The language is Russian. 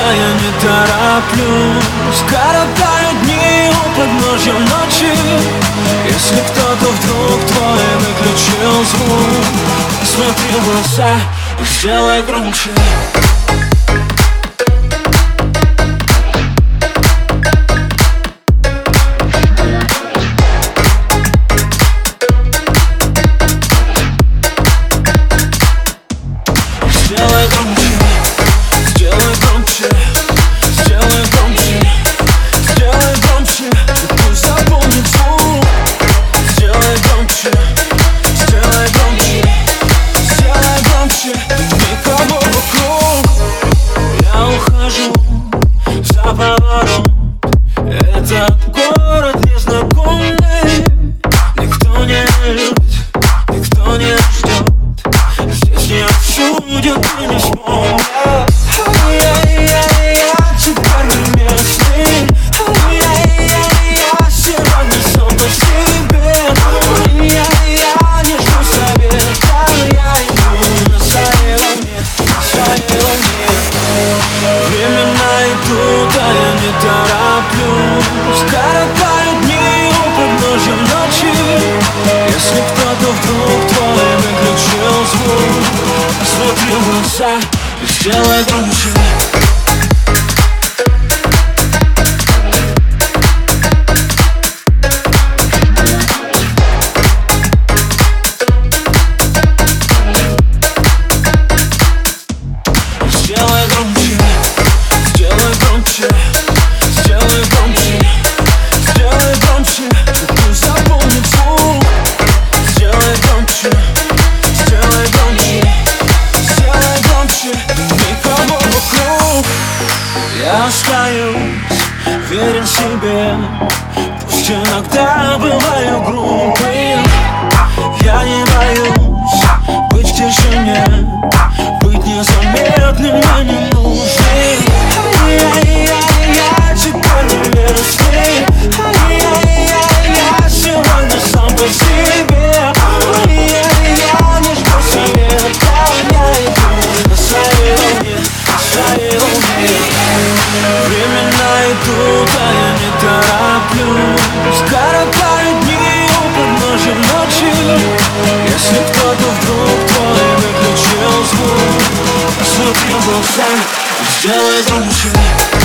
идут, а я не тороплюсь. Коротаю дни у подножья ночи. Если кто-то вдруг твой выключил звук Посмотри в глаза и сделай громче глаза и сделай громче остаюсь верен себе, пусть иногда бываю грубым. Я не боюсь быть в тишине, быть незаметным и ненужным. Ай-яй-яй, я теперь невестный. Ай-яй-яй, я сегодня сам по себе. А я не тороплюсь. Коротаю дни у подножья ночи. Если кто-то вдруг твой выключил звук Посмотри в глаза сделай громче